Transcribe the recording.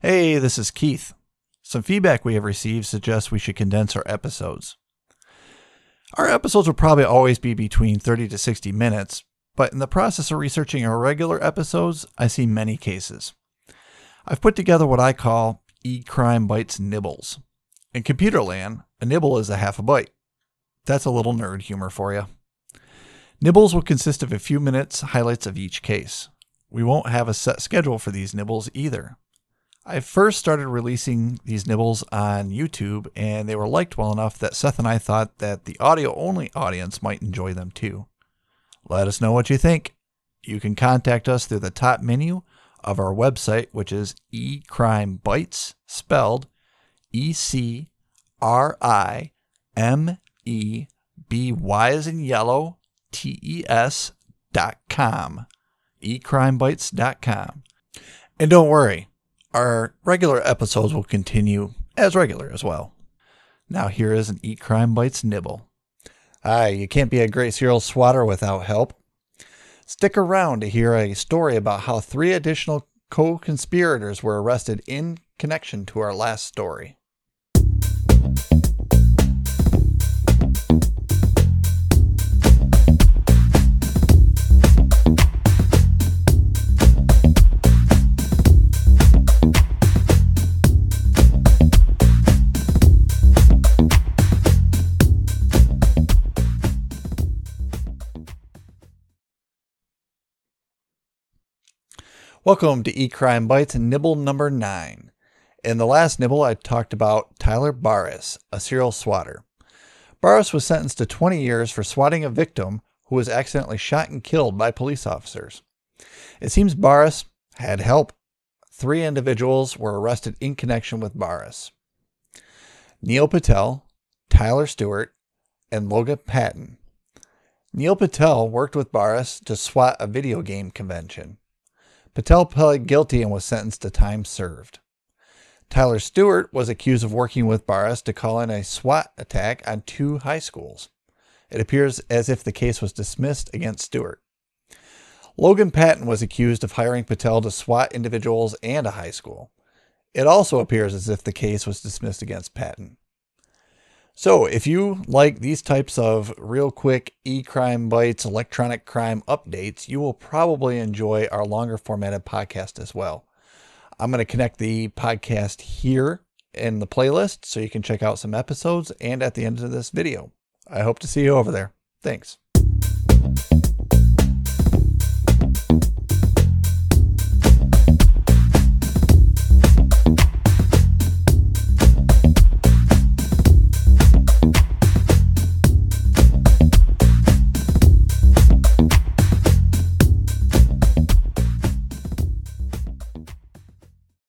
Hey, this is Keith. Some feedback we have received suggests we should condense our episodes. Our episodes will probably always be between 30 to 60 minutes, but in the process of researching our regular episodes, I see many cases. I've put together what I call e crime bites nibbles. In computer land, a nibble is a half a byte. That's a little nerd humor for you. Nibbles will consist of a few minutes highlights of each case. We won't have a set schedule for these nibbles either. I first started releasing these nibbles on YouTube, and they were liked well enough that Seth and I thought that the audio only audience might enjoy them too. Let us know what you think. You can contact us through the top menu of our website, which is ecrimebytes, spelled E C R I M E B Y as in yellow, T E S dot com. ecrimebytes.com. And don't worry, our regular episodes will continue as regular as well. Now, here is an eCrimeBytes nibble. Aye, you can't be a great serial swatter without help. Stick around to hear a story about how three additional co conspirators were arrested in connection to our last story. Welcome to E Crime Bites nibble number nine. In the last nibble, I talked about Tyler Barriss, a serial swatter. Barriss was sentenced to 20 years for swatting a victim who was accidentally shot and killed by police officers. It seems Barriss had help. Three individuals were arrested in connection with Barriss Neal Patel, Tyler Stewart, and Logan Patton. Neal Patel worked with Barriss to swat a video game convention. Patel pled guilty and was sentenced to time served. Tyler Stewart was accused of working with Barriss to call in a SWAT attack on two high schools. It appears as if the case was dismissed against Stewart. Logan Patton was accused of hiring Patel to SWAT individuals and a high school. It also appears as if the case was dismissed against Patton. So, if you like these types of real quick e crime bites, electronic crime updates, you will probably enjoy our longer formatted podcast as well. I'm going to connect the podcast here in the playlist so you can check out some episodes and at the end of this video. I hope to see you over there. Thanks.